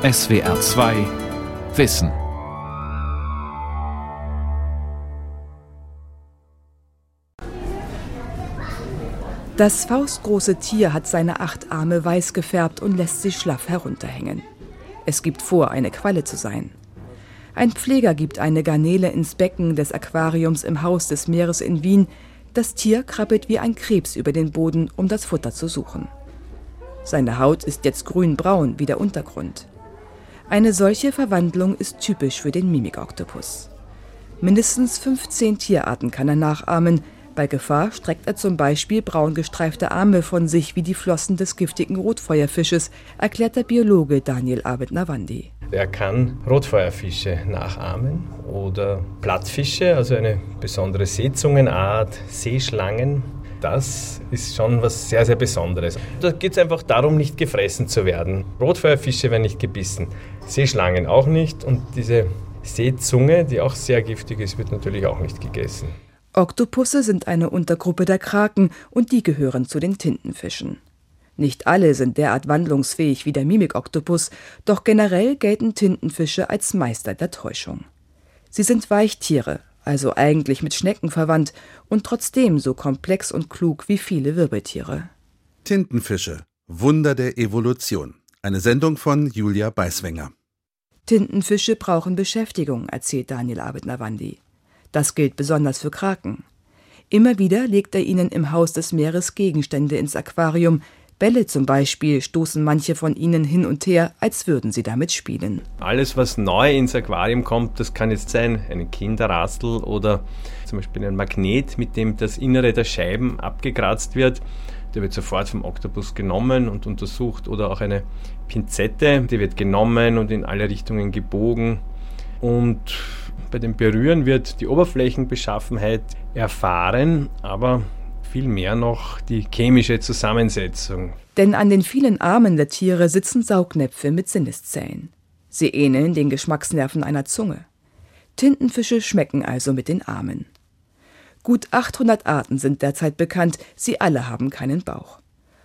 SWR 2 Wissen. Das faustgroße Tier hat seine acht Arme weiß gefärbt und lässt sie schlaff herunterhängen. Es gibt vor, eine Qualle zu sein. Ein Pfleger gibt eine Garnele ins Becken des Aquariums im Haus des Meeres in Wien. Das Tier krabbelt wie ein Krebs über den Boden, um das Futter zu suchen. Seine Haut ist jetzt grünbraun wie der Untergrund. Eine solche Verwandlung ist typisch für den Mimikoktopus. Mindestens 15 Tierarten kann er nachahmen. Bei Gefahr streckt er zum Beispiel braun gestreifte Arme von sich wie die Flossen des giftigen Rotfeuerfisches, erklärt der Biologe Daniel Abed Nawandi. Er kann Rotfeuerfische nachahmen oder Plattfische, also eine besondere Seezungenart, Seeschlangen. Das ist schon was sehr, sehr Besonderes. Da geht es einfach darum, nicht gefressen zu werden. Rotfeuerfische werden nicht gebissen, Seeschlangen auch nicht und diese Seezunge, die auch sehr giftig ist, wird natürlich auch nicht gegessen. Oktopusse sind eine Untergruppe der Kraken und die gehören zu den Tintenfischen. Nicht alle sind derart wandlungsfähig wie der Mimikoktopus, doch generell gelten Tintenfische als Meister der Täuschung. Sie sind Weichtiere, also eigentlich mit Schnecken verwandt und trotzdem so komplex und klug wie viele Wirbeltiere. Tintenfische Wunder der Evolution. Eine Sendung von Julia Beiswenger. Tintenfische brauchen Beschäftigung, erzählt Daniel Abed Nawandi. Das gilt besonders für Kraken. Immer wieder legt er ihnen im Haus des Meeres Gegenstände ins Aquarium. Bälle zum Beispiel stoßen manche von ihnen hin und her, als würden sie damit spielen. Alles, was neu ins Aquarium kommt, das kann jetzt sein, ein Kinderrastel oder zum Beispiel ein Magnet, mit dem das Innere der Scheiben abgekratzt wird. Der wird sofort vom Oktopus genommen und untersucht oder auch eine Pinzette, die wird genommen und in alle Richtungen gebogen. Und bei dem Berühren wird die Oberflächenbeschaffenheit erfahren, aber viel mehr noch die chemische Zusammensetzung. Denn an den vielen Armen der Tiere sitzen Saugnäpfe mit Sinneszellen. Sie ähneln den Geschmacksnerven einer Zunge. Tintenfische schmecken also mit den Armen. Gut 800 Arten sind derzeit bekannt, sie alle haben keinen Bauch.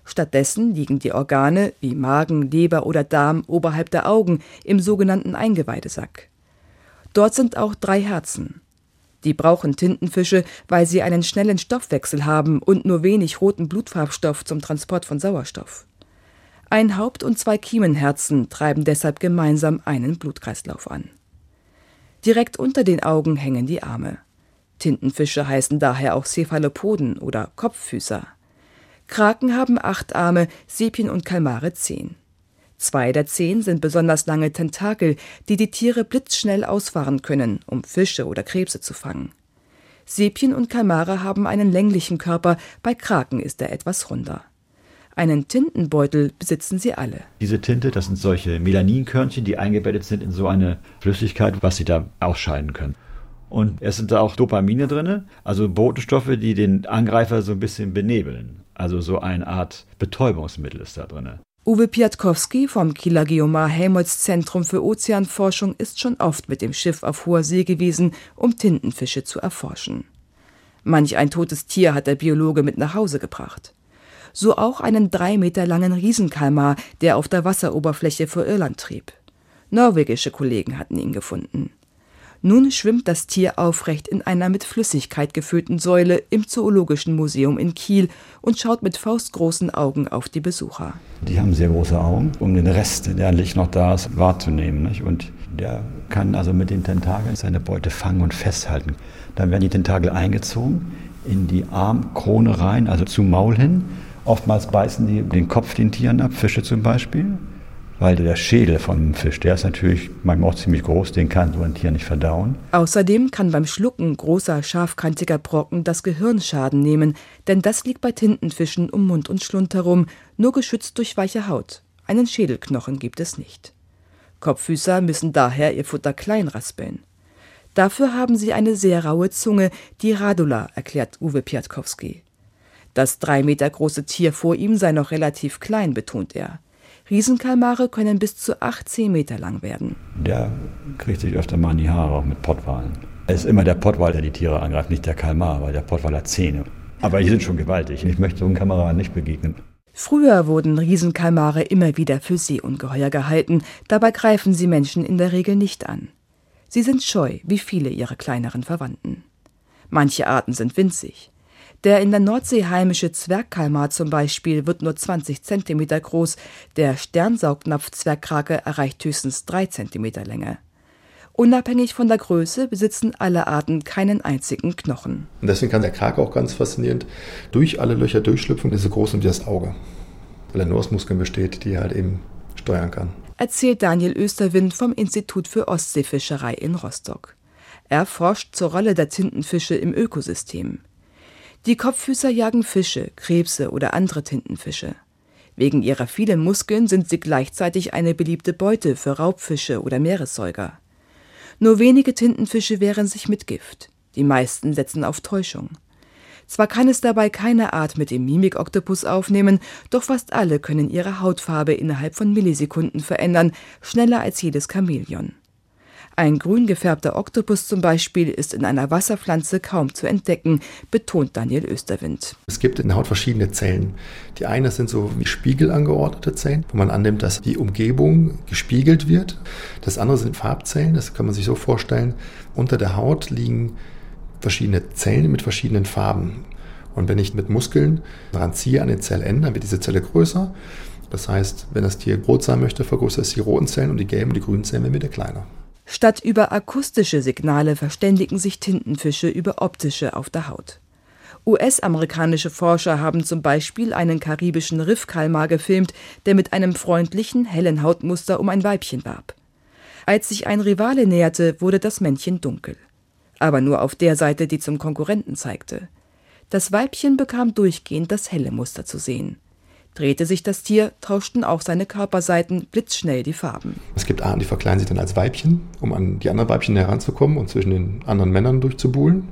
Stattdessen liegen die Organe wie Magen, Leber oder Darm oberhalb der Augen im sogenannten Eingeweidesack. Dort sind auch drei Herzen. Die brauchen Tintenfische, weil sie einen schnellen Stoffwechsel haben und nur wenig roten Blutfarbstoff zum Transport von Sauerstoff. Ein Haupt- und zwei Kiemenherzen treiben deshalb gemeinsam einen Blutkreislauf an. Direkt unter den Augen hängen die Arme. Tintenfische heißen daher auch Cephalopoden oder Kopffüßer. Kraken haben acht Arme, Sepien und Kalmare zehn. Zwei der zehn sind besonders lange Tentakel, die die Tiere blitzschnell ausfahren können, um Fische oder Krebse zu fangen. Sepien und Kalmare haben einen länglichen Körper, bei Kraken ist er etwas runder. Einen Tintenbeutel besitzen sie alle. Diese Tinte, das sind solche Melaninkörnchen, die eingebettet sind in so eine Flüssigkeit, was sie da ausscheiden können. Und es sind da auch Dopamine drin, also Botenstoffe, die den Angreifer so ein bisschen benebeln. Also so eine Art Betäubungsmittel ist da drin. Uwe Piatkowski vom Kieler Geomar Helmholtz Zentrum für Ozeanforschung ist schon oft mit dem Schiff auf hoher See gewesen, um Tintenfische zu erforschen. Manch ein totes Tier hat der Biologe mit nach Hause gebracht. So auch einen drei Meter langen Riesenkalmar, der auf der Wasseroberfläche vor Irland trieb. Norwegische Kollegen hatten ihn gefunden. Nun schwimmt das Tier aufrecht in einer mit Flüssigkeit gefüllten Säule im Zoologischen Museum in Kiel und schaut mit faustgroßen Augen auf die Besucher. Die haben sehr große Augen, um den Rest, der Licht noch da ist, wahrzunehmen. Nicht? Und der kann also mit den Tentakeln seine Beute fangen und festhalten. Dann werden die Tentakel eingezogen in die Armkrone rein, also zum Maul hin. Oftmals beißen die den Kopf den Tieren ab, Fische zum Beispiel weil der Schädel von einem Fisch, der ist natürlich manchmal auch ziemlich groß, den kann so ein Tier nicht verdauen. Außerdem kann beim Schlucken großer, scharfkantiger Brocken das Gehirn Schaden nehmen, denn das liegt bei Tintenfischen um Mund und Schlund herum, nur geschützt durch weiche Haut. Einen Schädelknochen gibt es nicht. Kopffüßer müssen daher ihr Futter klein raspeln. Dafür haben sie eine sehr raue Zunge, die Radula, erklärt Uwe Piatkowski. Das drei Meter große Tier vor ihm sei noch relativ klein, betont er. Riesenkalmare können bis zu 18 Meter lang werden. Der kriegt sich öfter mal in die Haare, auch mit Pottwalen. Es ist immer der Pottwal, der die Tiere angreift, nicht der Kalmar, weil der Pottwal hat Zähne. Aber die sind schon gewaltig. Ich möchte so einem Kameraden nicht begegnen. Früher wurden Riesenkalmare immer wieder für Seeungeheuer gehalten, dabei greifen sie Menschen in der Regel nicht an. Sie sind scheu, wie viele ihrer kleineren Verwandten. Manche Arten sind winzig. Der in der Nordsee heimische Zwergkalmar zum Beispiel wird nur 20 cm groß, der Sternsaugnapf-Zwergkrake erreicht höchstens 3 cm Länge. Unabhängig von der Größe besitzen alle Arten keinen einzigen Knochen. Und deswegen kann der Krake auch ganz faszinierend durch alle Löcher durchschlüpfen, ist so groß wie das Auge. Weil er nur aus Muskeln besteht, die er halt eben steuern kann. Erzählt Daniel Österwind vom Institut für Ostseefischerei in Rostock. Er forscht zur Rolle der Tintenfische im Ökosystem. Die Kopffüßer jagen Fische, Krebse oder andere Tintenfische. Wegen ihrer vielen Muskeln sind sie gleichzeitig eine beliebte Beute für Raubfische oder Meeressäuger. Nur wenige Tintenfische wehren sich mit Gift. Die meisten setzen auf Täuschung. Zwar kann es dabei keine Art mit dem Mimikoktopus aufnehmen, doch fast alle können ihre Hautfarbe innerhalb von Millisekunden verändern, schneller als jedes Chamäleon. Ein grün gefärbter Oktopus zum Beispiel ist in einer Wasserpflanze kaum zu entdecken, betont Daniel Österwind. Es gibt in der Haut verschiedene Zellen. Die eine sind so wie Spiegel angeordnete Zellen, wo man annimmt, dass die Umgebung gespiegelt wird. Das andere sind Farbzellen, das kann man sich so vorstellen. Unter der Haut liegen verschiedene Zellen mit verschiedenen Farben. Und wenn ich mit Muskeln daran ziehe an den Zellenden, dann wird diese Zelle größer. Das heißt, wenn das Tier rot sein möchte, vergrößert es die roten Zellen und die gelben die grünen Zellen werden wieder kleiner. Statt über akustische Signale verständigen sich Tintenfische über optische auf der Haut. US-amerikanische Forscher haben zum Beispiel einen karibischen Riffkalmar gefilmt, der mit einem freundlichen, hellen Hautmuster um ein Weibchen warb. Als sich ein Rivale näherte, wurde das Männchen dunkel. Aber nur auf der Seite, die zum Konkurrenten zeigte. Das Weibchen bekam durchgehend das helle Muster zu sehen. Drehte sich das Tier, tauschten auch seine Körperseiten blitzschnell die Farben. Es gibt Arten, die verkleiden sich dann als Weibchen, um an die anderen Weibchen heranzukommen und zwischen den anderen Männern durchzubuhlen.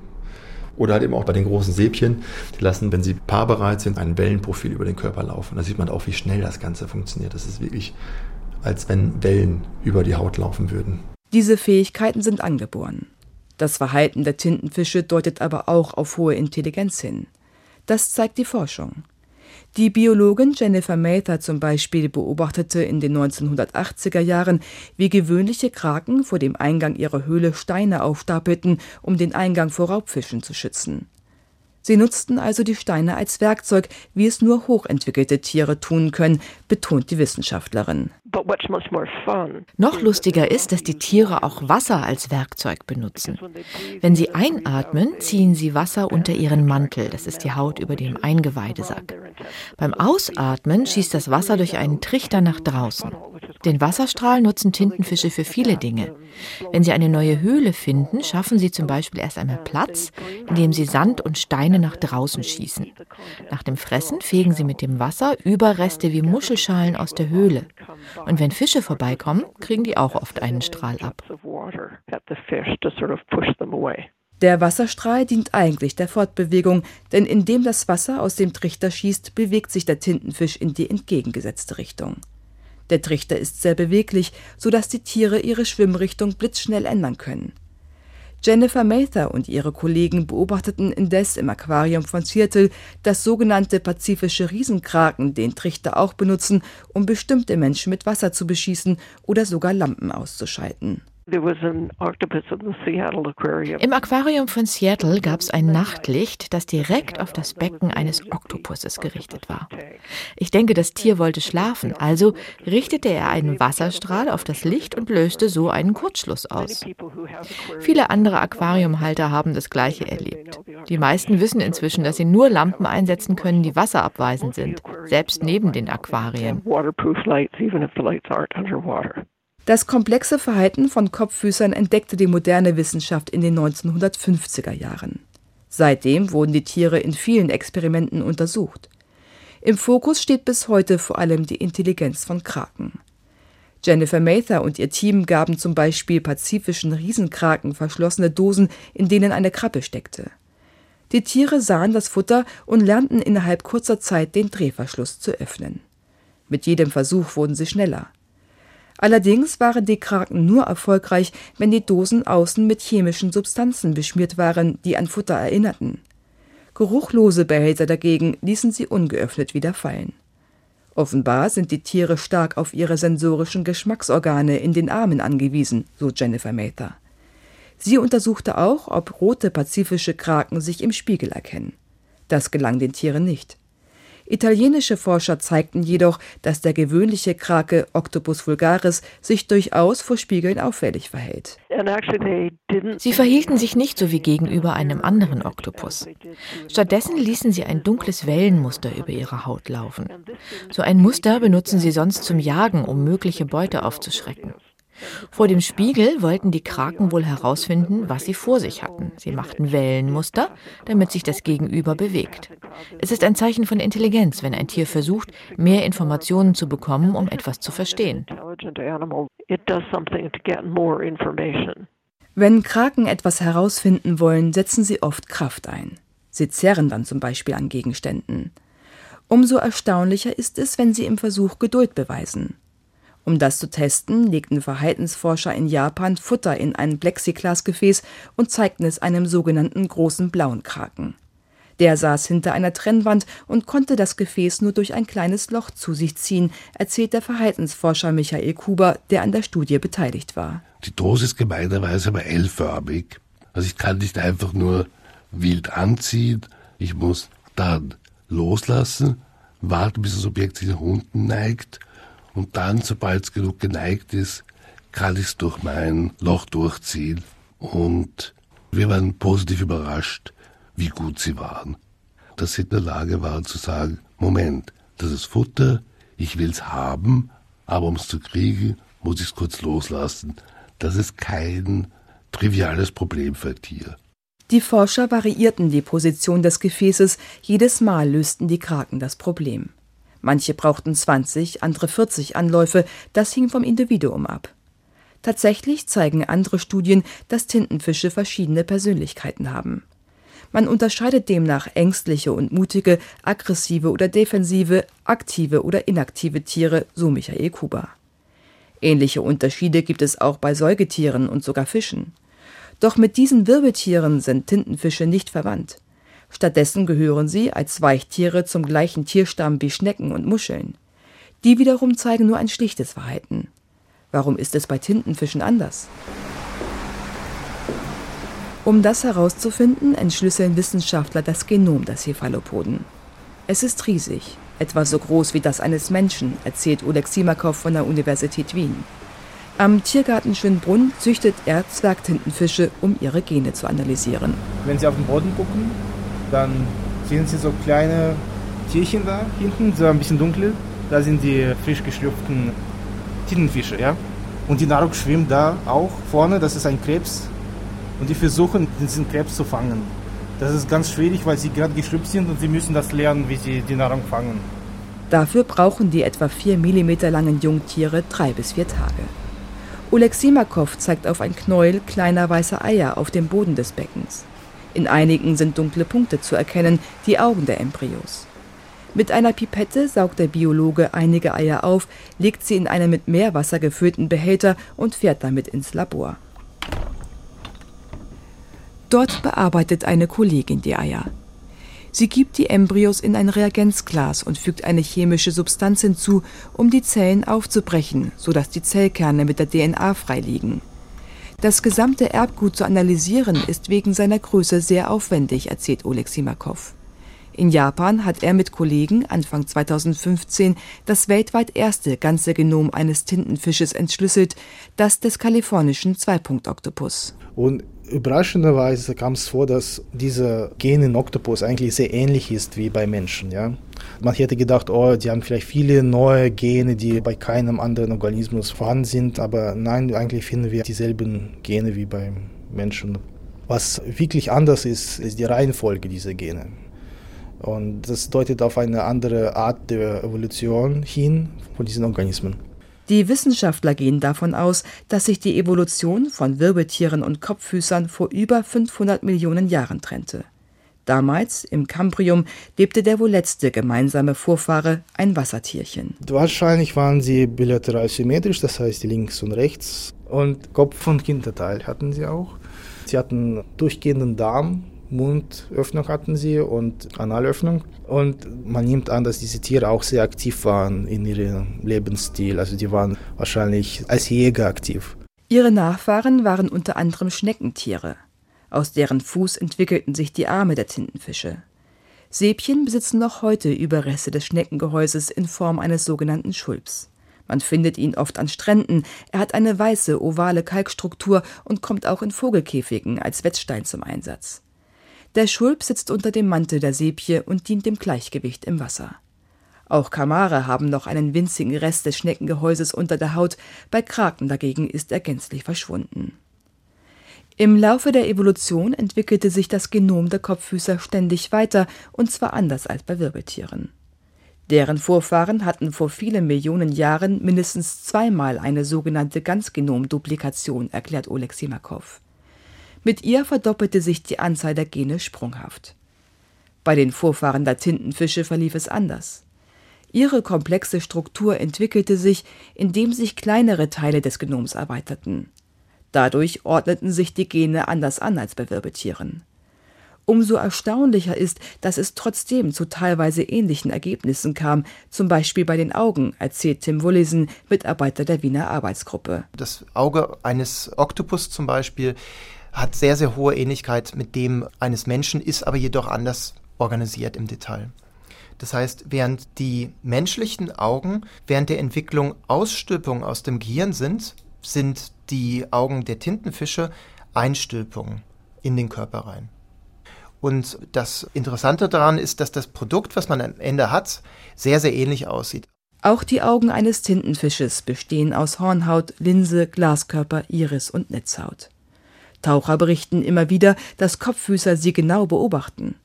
Oder halt eben auch bei den großen Säbchen, die lassen, wenn sie paarbereit sind, ein Wellenprofil über den Körper laufen. Da sieht man auch, wie schnell das Ganze funktioniert. Das ist wirklich, als wenn Wellen über die Haut laufen würden. Diese Fähigkeiten sind angeboren. Das Verhalten der Tintenfische deutet aber auch auf hohe Intelligenz hin. Das zeigt die Forschung. Die Biologin Jennifer Mather zum Beispiel beobachtete in den 1980er Jahren, wie gewöhnliche Kraken vor dem Eingang ihrer Höhle Steine aufstapelten, um den Eingang vor Raubfischen zu schützen. Sie nutzten also die Steine als Werkzeug, wie es nur hochentwickelte Tiere tun können, betont die Wissenschaftlerin. Noch lustiger ist, dass die Tiere auch Wasser als Werkzeug benutzen. Wenn sie einatmen, ziehen sie Wasser unter ihren Mantel, das ist die Haut über dem Eingeweidesack. Beim Ausatmen schießt das Wasser durch einen Trichter nach draußen. Den Wasserstrahl nutzen Tintenfische für viele Dinge. Wenn sie eine neue Höhle finden, schaffen sie zum Beispiel erst einmal Platz, indem sie Sand und Steine nach draußen schießen. Nach dem Fressen fegen sie mit dem Wasser Überreste wie Muschelschalen aus der Höhle. Und wenn Fische vorbeikommen, kriegen die auch oft einen Strahl ab. Der Wasserstrahl dient eigentlich der Fortbewegung, denn indem das Wasser aus dem Trichter schießt, bewegt sich der Tintenfisch in die entgegengesetzte Richtung. Der Trichter ist sehr beweglich, so dass die Tiere ihre Schwimmrichtung blitzschnell ändern können. Jennifer Mather und ihre Kollegen beobachteten indes im Aquarium von Seattle, dass sogenannte pazifische Riesenkraken den Trichter auch benutzen, um bestimmte Menschen mit Wasser zu beschießen oder sogar Lampen auszuschalten. Im Aquarium von Seattle gab es ein Nachtlicht, das direkt auf das Becken eines Oktopuses gerichtet war. Ich denke, das Tier wollte schlafen, also richtete er einen Wasserstrahl auf das Licht und löste so einen Kurzschluss aus. Viele andere Aquariumhalter haben das gleiche erlebt. Die meisten wissen inzwischen, dass sie nur Lampen einsetzen können, die wasserabweisend sind, selbst neben den Aquarien. Das komplexe Verhalten von Kopffüßern entdeckte die moderne Wissenschaft in den 1950er Jahren. Seitdem wurden die Tiere in vielen Experimenten untersucht. Im Fokus steht bis heute vor allem die Intelligenz von Kraken. Jennifer Mather und ihr Team gaben zum Beispiel pazifischen Riesenkraken verschlossene Dosen, in denen eine Krabbe steckte. Die Tiere sahen das Futter und lernten innerhalb kurzer Zeit den Drehverschluss zu öffnen. Mit jedem Versuch wurden sie schneller. Allerdings waren die Kraken nur erfolgreich, wenn die Dosen außen mit chemischen Substanzen beschmiert waren, die an Futter erinnerten. Geruchlose Behälter dagegen ließen sie ungeöffnet wieder fallen. Offenbar sind die Tiere stark auf ihre sensorischen Geschmacksorgane in den Armen angewiesen, so Jennifer Mather. Sie untersuchte auch, ob rote pazifische Kraken sich im Spiegel erkennen. Das gelang den Tieren nicht. Italienische Forscher zeigten jedoch, dass der gewöhnliche Krake Octopus vulgaris sich durchaus vor Spiegeln auffällig verhält. Sie verhielten sich nicht so wie gegenüber einem anderen Oktopus. Stattdessen ließen sie ein dunkles Wellenmuster über ihre Haut laufen. So ein Muster benutzen sie sonst zum Jagen, um mögliche Beute aufzuschrecken. Vor dem Spiegel wollten die Kraken wohl herausfinden, was sie vor sich hatten. Sie machten Wellenmuster, damit sich das Gegenüber bewegt. Es ist ein Zeichen von Intelligenz, wenn ein Tier versucht, mehr Informationen zu bekommen, um etwas zu verstehen. Wenn Kraken etwas herausfinden wollen, setzen sie oft Kraft ein. Sie zerren dann zum Beispiel an Gegenständen. Umso erstaunlicher ist es, wenn sie im Versuch Geduld beweisen. Um das zu testen, legten Verhaltensforscher in Japan Futter in ein Plexiglasgefäß und zeigten es einem sogenannten großen blauen Kraken. Der saß hinter einer Trennwand und konnte das Gefäß nur durch ein kleines Loch zu sich ziehen, erzählt der Verhaltensforscher Michael Kuber, der an der Studie beteiligt war. Die Dose ist gemeinerweise aber L-förmig. Also ich kann nicht einfach nur wild anziehen, ich muss dann loslassen, warten, bis das Objekt sich nach unten neigt und dann, sobald es genug geneigt ist, kann ich es durch mein Loch durchziehen. Und wir waren positiv überrascht, wie gut sie waren. Dass sie in der Lage waren zu sagen, Moment, das ist Futter, ich will es haben, aber um es zu kriegen, muss ich es kurz loslassen. Das ist kein triviales Problem für ein Tier. Die Forscher variierten die Position des Gefäßes, jedes Mal lösten die Kraken das Problem. Manche brauchten 20, andere 40 Anläufe, das hing vom Individuum ab. Tatsächlich zeigen andere Studien, dass Tintenfische verschiedene Persönlichkeiten haben. Man unterscheidet demnach ängstliche und mutige, aggressive oder defensive, aktive oder inaktive Tiere, so Michael Kuba. Ähnliche Unterschiede gibt es auch bei Säugetieren und sogar Fischen. Doch mit diesen Wirbeltieren sind Tintenfische nicht verwandt. Stattdessen gehören sie als Weichtiere zum gleichen Tierstamm wie Schnecken und Muscheln. Die wiederum zeigen nur ein schlichtes Verhalten. Warum ist es bei Tintenfischen anders? Um das herauszufinden, entschlüsseln Wissenschaftler das Genom der Cephalopoden. Es ist riesig, etwa so groß wie das eines Menschen, erzählt Oleg Simakov von der Universität Wien. Am Tiergarten Schönbrunn züchtet er Zwergtintenfische, um ihre Gene zu analysieren. Wenn Sie auf den Boden gucken, dann sehen Sie so kleine Tierchen da hinten, so ein bisschen dunkel. Da sind die frisch geschlüpften Tintenfische, ja. Und die Nahrung schwimmt da auch vorne, das ist ein Krebs. Und die versuchen, diesen Krebs zu fangen. Das ist ganz schwierig, weil sie gerade geschlüpft sind und sie müssen das lernen, wie sie die Nahrung fangen. Dafür brauchen die etwa 4 mm langen Jungtiere drei bis vier Tage. Oleg Simakov zeigt auf ein Knäuel kleiner weißer Eier auf dem Boden des Beckens. In einigen sind dunkle Punkte zu erkennen, die Augen der Embryos. Mit einer Pipette saugt der Biologe einige Eier auf, legt sie in einen mit Meerwasser gefüllten Behälter und fährt damit ins Labor. Dort bearbeitet eine Kollegin die Eier. Sie gibt die Embryos in ein Reagenzglas und fügt eine chemische Substanz hinzu, um die Zellen aufzubrechen, sodass die Zellkerne mit der DNA freiliegen. Das gesamte Erbgut zu analysieren ist wegen seiner Größe sehr aufwendig, erzählt Oleg Simakov. In Japan hat er mit Kollegen Anfang 2015 das weltweit erste ganze Genom eines Tintenfisches entschlüsselt, das des kalifornischen Zweipunkt-Oktopus. Und überraschenderweise kam es vor, dass dieser Gen in Oktopus eigentlich sehr ähnlich ist wie bei Menschen. Ja? Man hätte gedacht, oh, die haben vielleicht viele neue Gene, die bei keinem anderen Organismus vorhanden sind, aber nein, eigentlich finden wir dieselben Gene wie beim Menschen. Was wirklich anders ist, ist die Reihenfolge dieser Gene. Und das deutet auf eine andere Art der Evolution hin von diesen Organismen. Die Wissenschaftler gehen davon aus, dass sich die Evolution von Wirbeltieren und Kopffüßern vor über 500 Millionen Jahren trennte. Damals, im Kambrium, lebte der wohl letzte gemeinsame Vorfahre, ein Wassertierchen. Wahrscheinlich waren sie bilateral symmetrisch, das heißt links und rechts. Und Kopf und Hinterteil hatten sie auch. Sie hatten durchgehenden Darm, Mundöffnung hatten sie und Analöffnung. Und man nimmt an, dass diese Tiere auch sehr aktiv waren in ihrem Lebensstil. Also die waren wahrscheinlich als Jäger aktiv. Ihre Nachfahren waren unter anderem Schneckentiere. Aus deren Fuß entwickelten sich die Arme der Tintenfische. Säbchen besitzen noch heute Überreste des Schneckengehäuses in Form eines sogenannten Schulps. Man findet ihn oft an Stränden. Er hat eine weiße, ovale Kalkstruktur und kommt auch in Vogelkäfigen als Wetzstein zum Einsatz. Der Schulp sitzt unter dem Mantel der Sepie und dient dem Gleichgewicht im Wasser. Auch Kamare haben noch einen winzigen Rest des Schneckengehäuses unter der Haut, bei Kraken dagegen ist er gänzlich verschwunden. Im Laufe der Evolution entwickelte sich das Genom der Kopffüßer ständig weiter, und zwar anders als bei Wirbeltieren. Deren Vorfahren hatten vor vielen Millionen Jahren mindestens zweimal eine sogenannte Ganzgenomduplikation, erklärt Oleg Simakov. Mit ihr verdoppelte sich die Anzahl der Gene sprunghaft. Bei den Vorfahren der Tintenfische verlief es anders. Ihre komplexe Struktur entwickelte sich, indem sich kleinere Teile des Genoms erweiterten. Dadurch ordneten sich die Gene anders an als bei Wirbeltieren. Umso erstaunlicher ist, dass es trotzdem zu teilweise ähnlichen Ergebnissen kam, zum Beispiel bei den Augen, erzählt Tim Wullisen, Mitarbeiter der Wiener Arbeitsgruppe. Das Auge eines Oktopus zum Beispiel hat sehr, sehr hohe Ähnlichkeit mit dem eines Menschen, ist aber jedoch anders organisiert im Detail. Das heißt, während die menschlichen Augen während der Entwicklung Ausstülpungen aus dem Gehirn sind, sind die Augen der Tintenfische Einstülpungen in den Körper rein. Und das Interessante daran ist, dass das Produkt, was man am Ende hat, sehr, sehr ähnlich aussieht. Auch die Augen eines Tintenfisches bestehen aus Hornhaut, Linse, Glaskörper, Iris und Netzhaut. Taucher berichten immer wieder, dass Kopffüßer sie genau beobachten.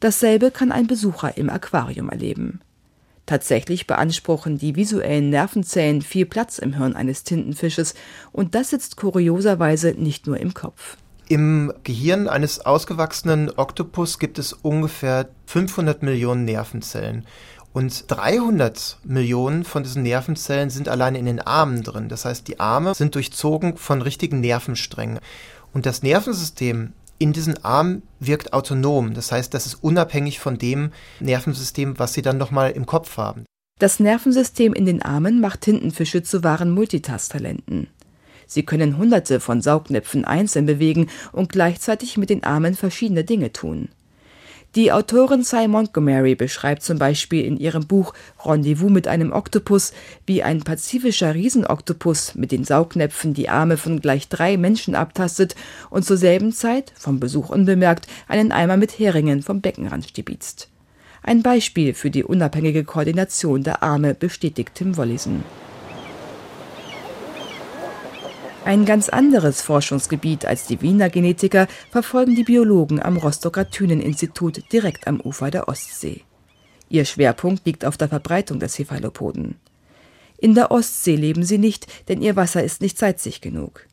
Dasselbe kann ein Besucher im Aquarium erleben. Tatsächlich beanspruchen die visuellen Nervenzellen viel Platz im Hirn eines Tintenfisches und das sitzt kurioserweise nicht nur im Kopf. Im Gehirn eines ausgewachsenen Oktopus gibt es ungefähr 500 Millionen Nervenzellen. Und 300 Millionen von diesen Nervenzellen sind allein in den Armen drin. Das heißt, die Arme sind durchzogen von richtigen Nervensträngen. Und das Nervensystem in diesen Armen wirkt autonom. Das heißt, das ist unabhängig von dem Nervensystem, was sie dann nochmal im Kopf haben. Das Nervensystem in den Armen macht Tintenfische zu wahren Multitask-Talenten. Sie können hunderte von Saugnäpfen einzeln bewegen und gleichzeitig mit den Armen verschiedene Dinge tun. Die Autorin Cy Montgomery beschreibt zum Beispiel in ihrem Buch Rendezvous mit einem Oktopus, wie ein pazifischer Riesenoktopus mit den Saugnäpfen die Arme von gleich drei Menschen abtastet und zur selben Zeit, vom Besuch unbemerkt, einen Eimer mit Heringen vom Beckenrand stibitzt. Ein Beispiel für die unabhängige Koordination der Arme bestätigt Tim Wollisen. Ein ganz anderes Forschungsgebiet als die Wiener Genetiker verfolgen die Biologen am Rostocker Thüneninstitut direkt am Ufer der Ostsee. Ihr Schwerpunkt liegt auf der Verbreitung der Cephalopoden. In der Ostsee leben sie nicht, denn ihr Wasser ist nicht salzig genug.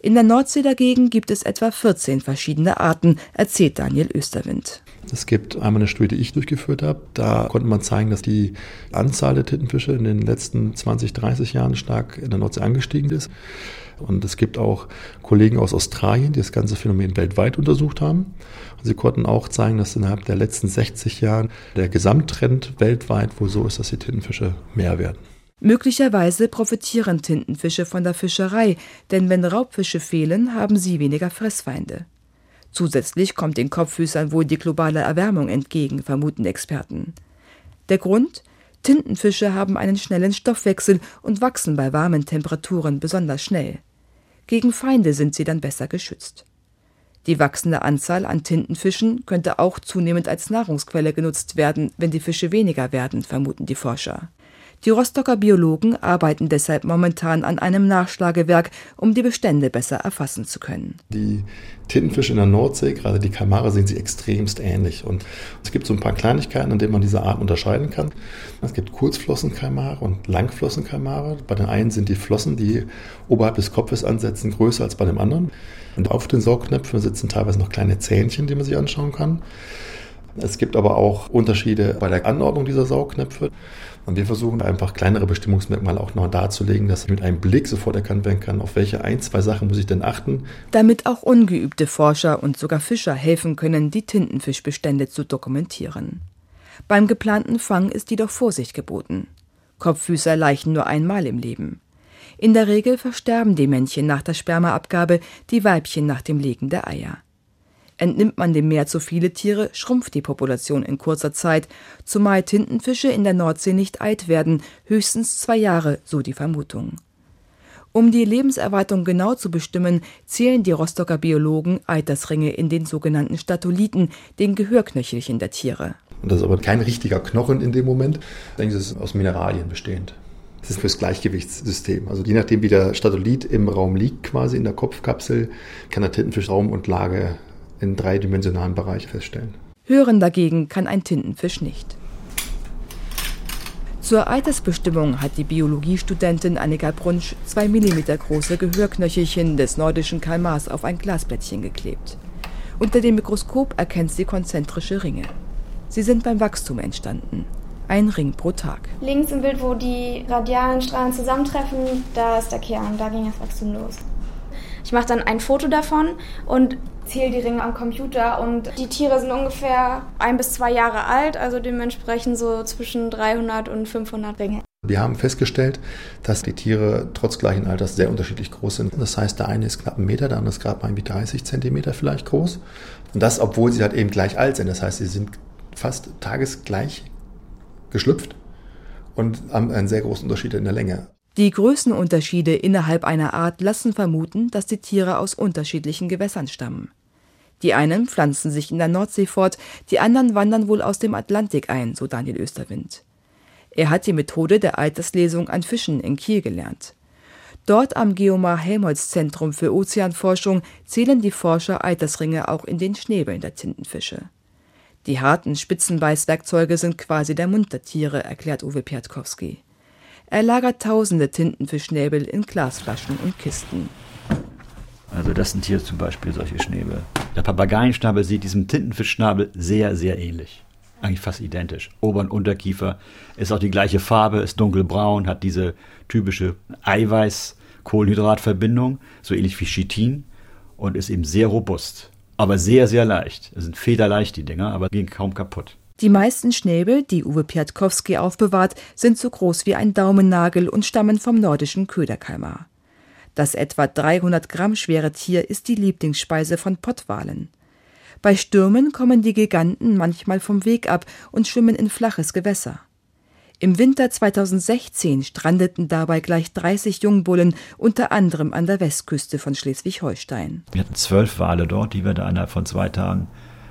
In der Nordsee dagegen gibt es etwa 14 verschiedene Arten, erzählt Daniel Österwind. Es gibt einmal eine Studie, die ich durchgeführt habe. Da konnte man zeigen, dass die Anzahl der Tintenfische in den letzten 20, 30 Jahren stark in der Nordsee angestiegen ist. Und es gibt auch Kollegen aus Australien, die das ganze Phänomen weltweit untersucht haben. Und sie konnten auch zeigen, dass innerhalb der letzten 60 Jahren der Gesamttrend weltweit wohl so ist, dass die Tintenfische mehr werden. Möglicherweise profitieren Tintenfische von der Fischerei, denn wenn Raubfische fehlen, haben sie weniger Fressfeinde. Zusätzlich kommt den Kopffüßern wohl die globale Erwärmung entgegen, vermuten Experten. Der Grund? Tintenfische haben einen schnellen Stoffwechsel und wachsen bei warmen Temperaturen besonders schnell. Gegen Feinde sind sie dann besser geschützt. Die wachsende Anzahl an Tintenfischen könnte auch zunehmend als Nahrungsquelle genutzt werden, wenn die Fische weniger werden, vermuten die Forscher. Die Rostocker Biologen arbeiten deshalb momentan an einem Nachschlagewerk, um die Bestände besser erfassen zu können. Die Tintenfische in der Nordsee, gerade die Kalmare, sehen sich extremst ähnlich. Und es gibt so ein paar Kleinigkeiten, an denen man diese Arten unterscheiden kann. Es gibt Kurzflossenkalmare und Langflossenkalmare. Bei den einen sind die Flossen, die oberhalb des Kopfes ansetzen, größer als bei dem anderen. Und auf den Saugnäpfen sitzen teilweise noch kleine Zähnchen, die man sich anschauen kann. Es gibt aber auch Unterschiede bei der Anordnung dieser Saugnäpfe. Und wir versuchen einfach kleinere Bestimmungsmerkmale auch noch darzulegen, dass mit einem Blick sofort erkannt werden kann, auf welche ein, zwei Sachen muss ich denn achten. Damit auch ungeübte Forscher und sogar Fischer helfen können, die Tintenfischbestände zu dokumentieren. Beim geplanten Fang ist jedoch Vorsicht geboten. Kopffüßer leichen nur einmal im Leben. In der Regel versterben die Männchen nach der Spermaabgabe, die Weibchen nach dem Legen der Eier. Entnimmt man dem Meer zu viele Tiere, schrumpft die Population in kurzer Zeit, zumal Tintenfische in der Nordsee nicht alt werden, höchstens zwei Jahre, so die Vermutung. Um die Lebenserwartung genau zu bestimmen, zählen die Rostocker Biologen Altersringe in den sogenannten Statoliten, den Gehörknöchelchen der Tiere. Und das ist aber kein richtiger Knochen in dem Moment. Ich es ist aus Mineralien bestehend. Das ist fürs Gleichgewichtssystem. Also je nachdem, wie der Statolit im Raum liegt, quasi in der Kopfkapsel, kann der Tintenfisch Raum und Lage in dreidimensionalen Bereich feststellen. Hören dagegen kann ein Tintenfisch nicht. Zur Altersbestimmung hat die Biologiestudentin Annika Brunsch zwei Millimeter große Gehörknöchelchen des nordischen Kalmars auf ein Glasblättchen geklebt. Unter dem Mikroskop erkennt sie konzentrische Ringe. Sie sind beim Wachstum entstanden. Ein Ring pro Tag. Links im Bild, wo die radialen Strahlen zusammentreffen, da ist der Kern, da ging das Wachstum los. Ich mache dann ein Foto davon und zähle die Ringe am Computer und die Tiere sind ungefähr ein bis zwei Jahre alt, also dementsprechend so zwischen 300 und 500 Ringe. Wir haben festgestellt, dass die Tiere trotz gleichen Alters sehr unterschiedlich groß sind. Das heißt, der eine ist knapp einen Meter, der andere ist gerade mal irgendwie 30 Zentimeter vielleicht groß. Und das, obwohl sie halt eben gleich alt sind. Das heißt, sie sind fast tagesgleich geschlüpft und haben einen sehr großen Unterschied in der Länge. Die Größenunterschiede innerhalb einer Art lassen vermuten, dass die Tiere aus unterschiedlichen Gewässern stammen. Die einen pflanzen sich in der Nordsee fort, die anderen wandern wohl aus dem Atlantik ein, so Daniel Österwind. Er hat die Methode der Alterslesung an Fischen in Kiel gelernt. Dort am Geomar Helmholtz Zentrum für Ozeanforschung zählen die Forscher Altersringe auch in den Schnäbeln der Tintenfische. Die harten Spitzenbeißwerkzeuge sind quasi der Mund der Tiere, erklärt Uwe Piatkowski. Er lagert tausende Tintenfischschnäbel in Glasflaschen und Kisten. Also das sind hier zum Beispiel solche Schnäbel. Der Papageienschnabel sieht diesem Tintenfischschnabel sehr, sehr ähnlich. Eigentlich fast identisch. Ober- und Unterkiefer ist auch die gleiche Farbe, ist dunkelbraun, hat diese typische Eiweiß-Kohlenhydratverbindung, so ähnlich wie Chitin und ist eben sehr robust. Aber sehr, sehr leicht. Es sind federleicht, die Dinger, aber gehen kaum kaputt. Die meisten Schnäbel, die Uwe Piatkowski aufbewahrt, sind so groß wie ein Daumennagel und stammen vom nordischen Köderkalmar. Das etwa 300 Gramm schwere Tier ist die Lieblingsspeise von Pottwalen. Bei Stürmen kommen die Giganten manchmal vom Weg ab und schwimmen in flaches Gewässer. Im Winter 2016 strandeten dabei gleich 30 Jungbullen, unter anderem an der Westküste von Schleswig-Holstein. Wir hatten zwölf Wale dort, die wir da innerhalb von zwei Tagen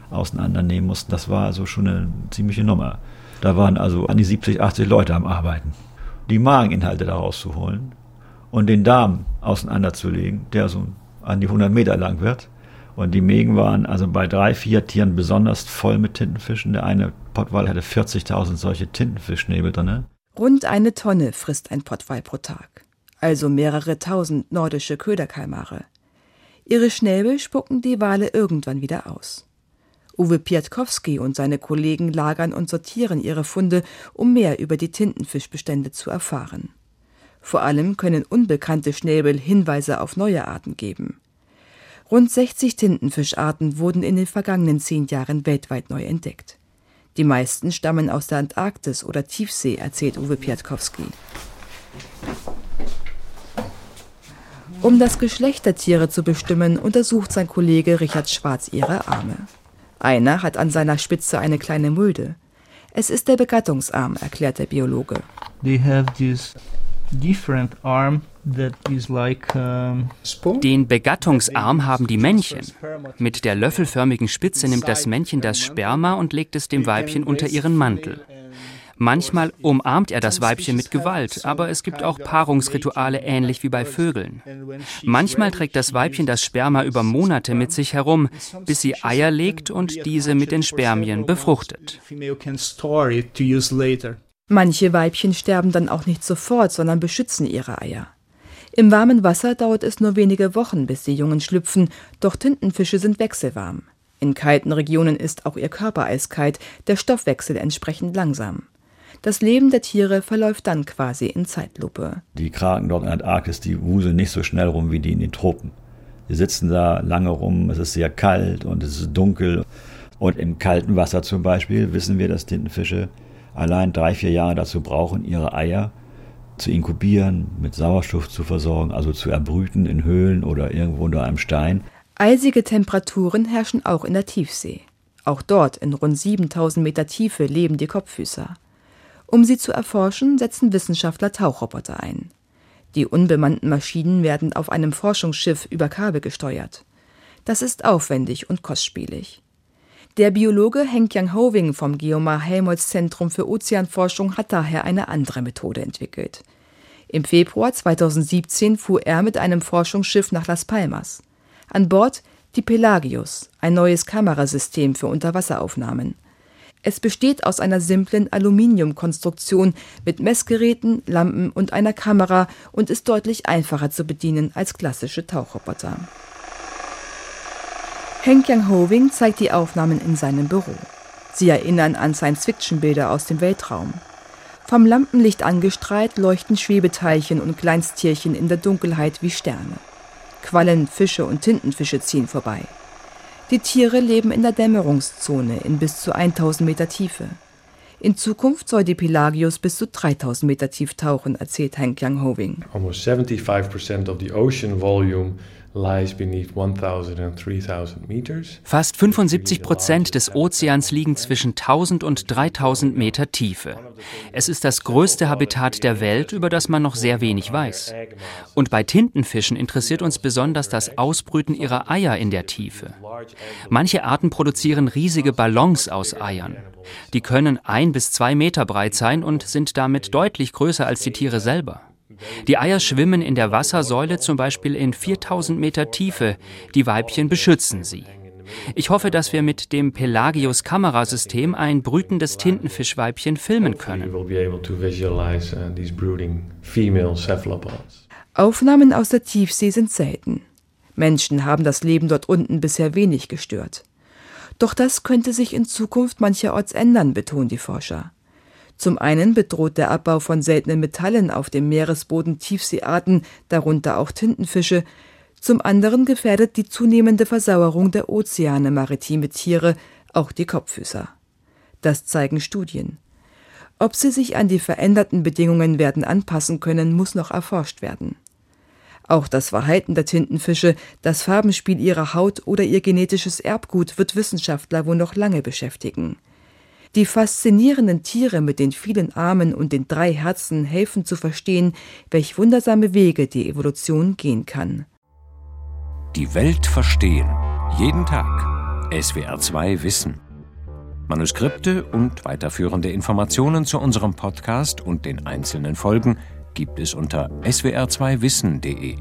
auseinandernehmen mussten. Das war also schon eine ziemliche Nummer. Da waren also an die 70, 80 Leute am Arbeiten. Die Mageninhalte da rauszuholen und den Darm auseinanderzulegen, der so an die 100 Meter lang wird. Und die Mägen waren also bei drei, vier Tieren besonders voll mit Tintenfischen. Der eine Pottwal hatte 40.000 solche Tintenfischnäbel drin. Rund eine Tonne frisst ein Pottwal pro Tag. Also mehrere tausend nordische Köderkalmare. Ihre Schnäbel spucken die Wale irgendwann wieder aus. Uwe Piatkowski und seine Kollegen lagern und sortieren ihre Funde, um mehr über die Tintenfischbestände zu erfahren. Vor allem können unbekannte Schnäbel Hinweise auf neue Arten geben. Rund 60 Tintenfischarten wurden in den vergangenen zehn Jahren weltweit neu entdeckt. Die meisten stammen aus der Antarktis oder Tiefsee, erzählt Uwe Piatkowski. Um das Geschlecht der Tiere zu bestimmen, untersucht sein Kollege Richard Schwarz ihre Arme. Einer hat an seiner Spitze eine kleine Mulde. Es ist der Begattungsarm, erklärt der Biologe. They have this den Begattungsarm haben die Männchen. Mit der löffelförmigen Spitze nimmt das Männchen das Sperma und legt es dem Weibchen unter ihren Mantel. Manchmal umarmt er das Weibchen mit Gewalt, aber es gibt auch Paarungsrituale ähnlich wie bei Vögeln. Manchmal trägt das Weibchen das Sperma über Monate mit sich herum, bis sie Eier legt und diese mit den Spermien befruchtet. Manche Weibchen sterben dann auch nicht sofort, sondern beschützen ihre Eier. Im warmen Wasser dauert es nur wenige Wochen, bis die Jungen schlüpfen, doch Tintenfische sind wechselwarm. In kalten Regionen ist auch ihr Körper eiskalt, der Stoffwechsel entsprechend langsam. Das Leben der Tiere verläuft dann quasi in Zeitlupe. Die Kraken dort in der Antarktis, die wuseln nicht so schnell rum wie die in den Tropen. Die sitzen da lange rum, es ist sehr kalt und es ist dunkel. Und im kalten Wasser zum Beispiel wissen wir, dass Tintenfische allein drei, vier Jahre dazu brauchen, ihre Eier zu inkubieren, mit Sauerstoff zu versorgen, also zu erbrüten in Höhlen oder irgendwo unter einem Stein. Eisige Temperaturen herrschen auch in der Tiefsee. Auch dort in rund 7000 Meter Tiefe leben die Kopffüßer. Um sie zu erforschen, setzen Wissenschaftler Tauchroboter ein. Die unbemannten Maschinen werden auf einem Forschungsschiff über Kabel gesteuert. Das ist aufwendig und kostspielig. Der Biologe Henk Yang Hoving vom Geomar Helmholtz Zentrum für Ozeanforschung hat daher eine andere Methode entwickelt. Im Februar 2017 fuhr er mit einem Forschungsschiff nach Las Palmas. An Bord die Pelagius, ein neues Kamerasystem für Unterwasseraufnahmen. Es besteht aus einer simplen Aluminiumkonstruktion mit Messgeräten, Lampen und einer Kamera und ist deutlich einfacher zu bedienen als klassische Tauchroboter. Henk Yang Hoving zeigt die Aufnahmen in seinem Büro. Sie erinnern an Science-Fiction-Bilder aus dem Weltraum. Vom Lampenlicht angestrahlt leuchten Schwebeteilchen und Kleinsttierchen in der Dunkelheit wie Sterne. Quallen, Fische und Tintenfische ziehen vorbei. Die Tiere leben in der Dämmerungszone in bis zu 1000 Meter Tiefe. In Zukunft soll die Pelagius bis zu 3000 Meter tief tauchen, erzählt Hank Young Hoving. Almost 75% of the ocean volume Fast 75 Prozent des Ozeans liegen zwischen 1000 und 3000 Meter Tiefe. Es ist das größte Habitat der Welt, über das man noch sehr wenig weiß. Und bei Tintenfischen interessiert uns besonders das Ausbrüten ihrer Eier in der Tiefe. Manche Arten produzieren riesige Ballons aus Eiern. Die können ein bis zwei Meter breit sein und sind damit deutlich größer als die Tiere selber. Die Eier schwimmen in der Wassersäule zum Beispiel in 4000 Meter Tiefe. Die Weibchen beschützen sie. Ich hoffe, dass wir mit dem Pelagius Kamerasystem ein brütendes Tintenfischweibchen filmen können. Uh, Aufnahmen aus der Tiefsee sind selten. Menschen haben das Leben dort unten bisher wenig gestört. Doch das könnte sich in Zukunft mancherorts ändern, betonen die Forscher. Zum einen bedroht der Abbau von seltenen Metallen auf dem Meeresboden Tiefseearten, darunter auch Tintenfische, zum anderen gefährdet die zunehmende Versauerung der Ozeane maritime Tiere, auch die Kopffüßer. Das zeigen Studien. Ob sie sich an die veränderten Bedingungen werden anpassen können, muss noch erforscht werden. Auch das Verhalten der Tintenfische, das Farbenspiel ihrer Haut oder ihr genetisches Erbgut wird Wissenschaftler wohl noch lange beschäftigen. Die faszinierenden Tiere mit den vielen Armen und den drei Herzen helfen zu verstehen, welch wundersame Wege die Evolution gehen kann. Die Welt verstehen. Jeden Tag. SWR2 Wissen. Manuskripte und weiterführende Informationen zu unserem Podcast und den einzelnen Folgen gibt es unter swr2wissen.de.